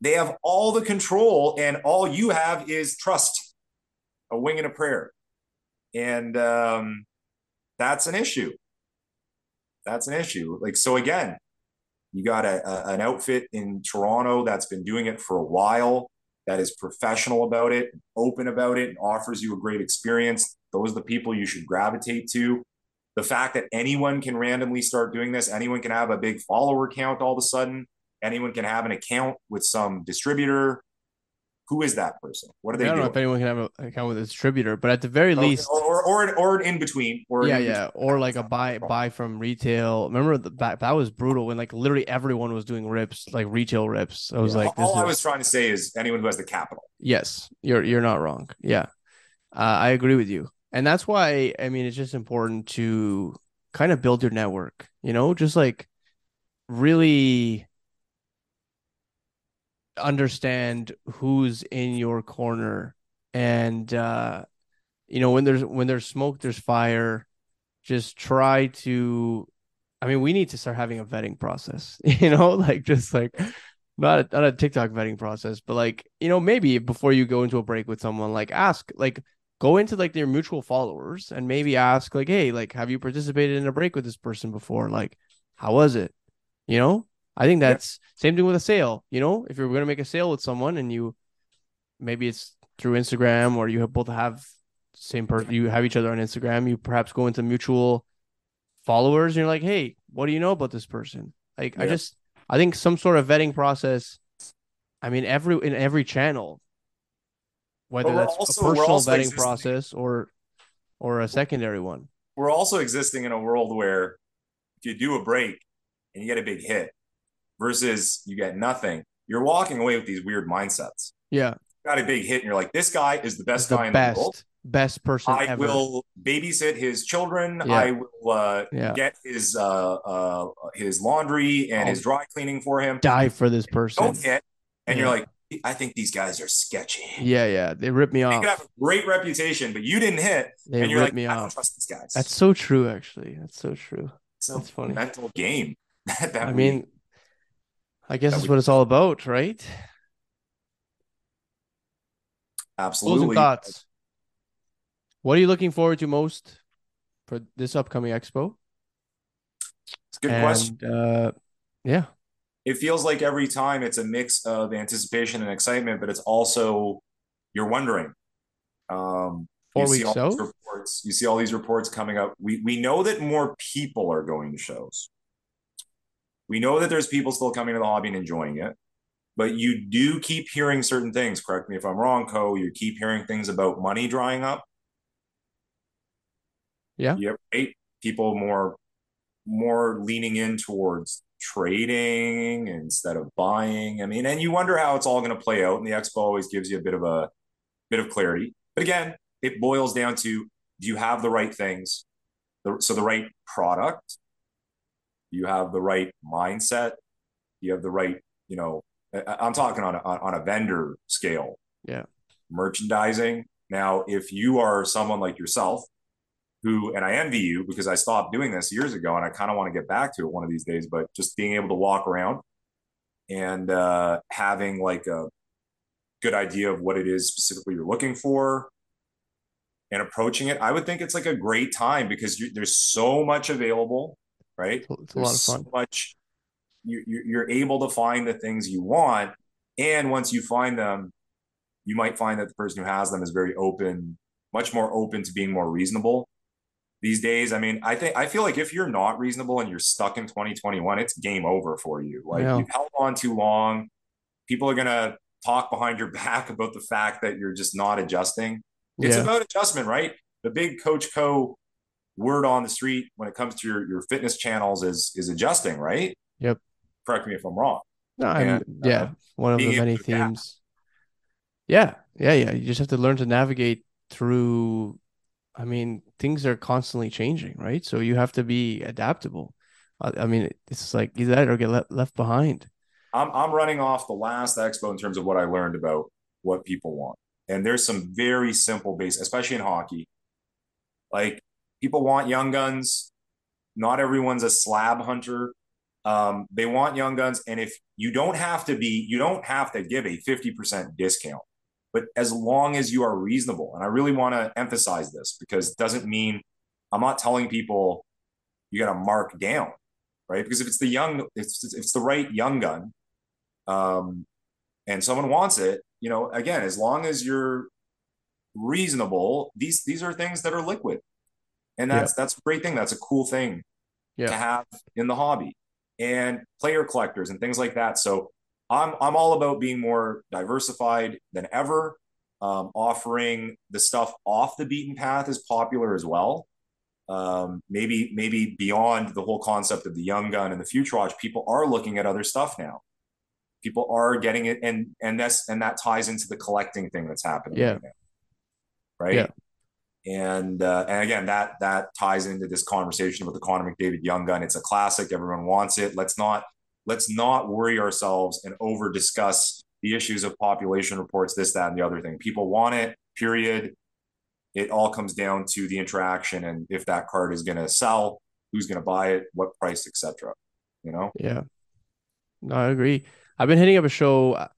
They have all the control, and all you have is trust, a wing and a prayer. And um, that's an issue. That's an issue. Like, so again, you got a, a, an outfit in Toronto that's been doing it for a while that is professional about it, open about it, and offers you a great experience, those are the people you should gravitate to. The fact that anyone can randomly start doing this, anyone can have a big follower count all of a sudden, anyone can have an account with some distributor who is that person? What are they? I don't doing? know if anyone can have an account with a distributor, but at the very okay. least, or, or or an in between, or yeah, in yeah, or like a buy buy from retail. Remember the that, that was brutal when like literally everyone was doing rips, like retail rips. I was yeah, like, all I was trying to say is anyone who has the capital. Yes, you're you're not wrong. Yeah, uh, I agree with you, and that's why I mean it's just important to kind of build your network. You know, just like really understand who's in your corner. And uh you know when there's when there's smoke there's fire. Just try to i mean we need to start having a vetting process (laughs) you know like just like not a, not a tiktok vetting process but like you know maybe before you go into a break with someone like ask like go into like their mutual followers and maybe ask like hey like have you participated in a break with this person before? Like how was it? You know I think that's yeah. same thing with a sale. You know, if you're going to make a sale with someone and you maybe it's through Instagram or you have both have same person, you have each other on Instagram, you perhaps go into mutual followers and you're like, hey, what do you know about this person? Like, yeah. I just, I think some sort of vetting process. I mean, every in every channel, whether that's also, a personal vetting existing. process or or a secondary one. We're also existing in a world where if you do a break and you get a big hit, versus you get nothing, you're walking away with these weird mindsets. Yeah. got a big hit and you're like, this guy is the best the guy in best, the world. Best person I ever. will babysit his children. Yeah. I will uh, yeah. get his uh, uh, his laundry and I'll his dry cleaning for him. Die for this person. Don't hit. And yeah. you're like, I think these guys are sketchy. Yeah, yeah. They rip me they off. They have a great reputation, but you didn't hit. They and you're like, me I off. don't trust these guys. That's so true, actually. That's so true. It's That's funny. mental game. (laughs) that I mean, I guess that's what it's all about, right? Absolutely. Closing thoughts. What are you looking forward to most for this upcoming expo? It's a good and, question. Uh, yeah. It feels like every time it's a mix of anticipation and excitement, but it's also you're wondering. Um, Four you weeks out. Reports. You see all these reports coming up. We we know that more people are going to shows. We know that there's people still coming to the hobby and enjoying it, but you do keep hearing certain things. Correct me if I'm wrong, Koe. You keep hearing things about money drying up. Yeah. Yep. Right. People more more leaning in towards trading instead of buying. I mean, and you wonder how it's all going to play out. And the expo always gives you a bit of a bit of clarity. But again, it boils down to do you have the right things? So the right product, you have the right mindset, you have the right, you know, I'm talking on a, on a vendor scale. Yeah. Merchandising. Now, if you are someone like yourself who, and I envy you because I stopped doing this years ago and I kind of want to get back to it one of these days, but just being able to walk around and uh, having like a good idea of what it is specifically you're looking for and approaching it, I would think it's like a great time because you, there's so much available right? It's a lot of fun. So much you, you're able to find the things you want, and once you find them, you might find that the person who has them is very open, much more open to being more reasonable. These days, I mean, I think I feel like if you're not reasonable and you're stuck in 2021, it's game over for you. Like yeah. you've held on too long. People are gonna talk behind your (laughs) back about the fact that you're just not adjusting. It's yeah. about adjustment, right? The big Coach Koe word on the street when it comes to your, your fitness channels is is adjusting, right? Yep. Correct me if I'm wrong. No, I'm and, yeah, uh, one of the many themes. Yeah, yeah, yeah. You just have to learn to navigate through. I mean, things are constantly changing, right? So you have to be adaptable. I, mean, it's like either that or get left, left behind. I'm I'm running off the last expo in terms of what I learned about what people want, and there's some very simple base, especially in hockey. Like people want young guns. Not everyone's a slab hunter. Um, they want young guns, and if you don't have to be, you don't have to give a fifty percent discount. But as long as you are reasonable, and I really want to emphasize this because it doesn't mean I'm not telling people you got to mark down, right? Because if it's the young, if it's, it's the right young gun, um, and someone wants it, you know, again, as long as you're reasonable, these these are things that are liquid. And that's yeah. that's a great thing. That's a cool thing yeah. to have in the hobby. And player collectors and things like that. So I'm I'm all about being more diversified than ever. Um, offering the stuff off the beaten path is popular as well. Um, maybe maybe beyond the whole concept of the young gun and the future watch, people are looking at other stuff now. People are getting it, and and that's and that ties into the collecting thing that's happening. Yeah. Right, right? Yeah. And uh, and again, that that ties into this conversation about the Connor McDavid Young Gun. It's a classic. Everyone wants it. Let's not let's not worry ourselves and over discuss the issues of population reports, this, that, and the other thing. People want it, period. It all comes down to the interaction and if that card is going to sell, who's going to buy it, what price, etc. You know? Yeah. No, I agree. I've been hitting up a show uh,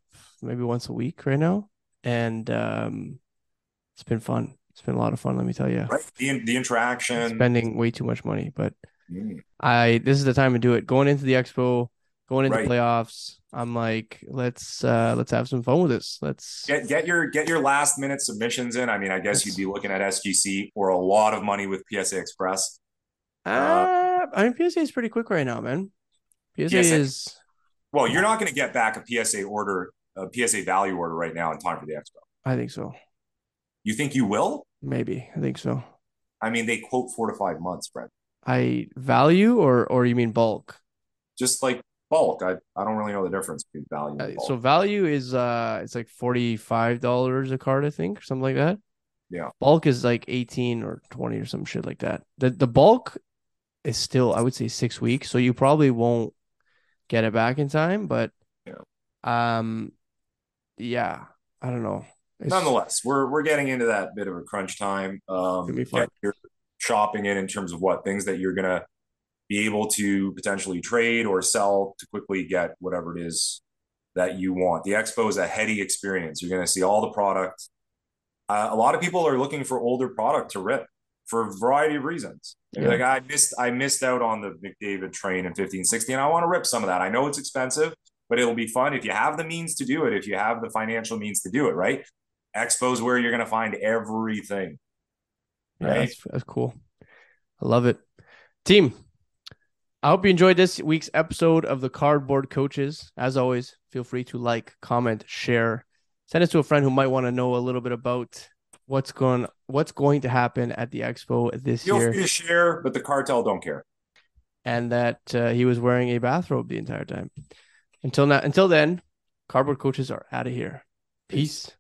maybe once a week right now, and um, it's been fun. It's been a lot of fun. Let me tell you. Right. The the interaction. Spending way too much money, but mm. I this is the time to do it. Going into the expo, going into right. playoffs. I'm like, let's uh let's have some fun with this. Let's get get your get your last minute submissions in. I mean, I guess you'd be looking at SGC for a lot of money with PSA Express. Uh, uh I mean PSA is pretty quick right now, man. PSA, PSA is well, you're not going to get back a PSA order, a PSA value order right now in time for the expo. I think so. You think you will? Maybe. I think so. I mean, they quote four to five months, Brent. I value or or you mean bulk? Just like bulk. I, I don't really know the difference between value. Uh, so value is uh it's like forty five dollars a card, I think, or something like that. Yeah. Bulk is like eighteen or twenty or some shit like that. The the bulk is still I would say six weeks, so you probably won't get it back in time. But yeah, um, yeah, I don't know. Nonetheless, we're we're getting into that bit of a crunch time. Um, you're shopping in in terms of what things that you're gonna be able to potentially trade or sell to quickly get whatever it is that you want. The expo is a heady experience. You're going to see all the product. Uh, a lot of people are looking for older product to rip for a variety of reasons. Yeah. Like I missed, I missed out on the McDavid train in 15, 16. I want to rip some of that. I know it's expensive, but it'll be fun if you have the means to do it. If you have the financial means to do it, right? Expos where you're going to find everything. Right? Yeah, that's, that's cool. I love it. Team, I hope you enjoyed this week's episode of the Cardboard Coaches. As always, feel free to like, comment, share, send it to a friend who might want to know a little bit about what's going what's going to happen at the expo this feel year. Feel free to share, but the cartel don't care. And that uh, he was wearing a bathrobe the entire time. Until now, until then, Cardboard Coaches are out of here. Peace. Peace.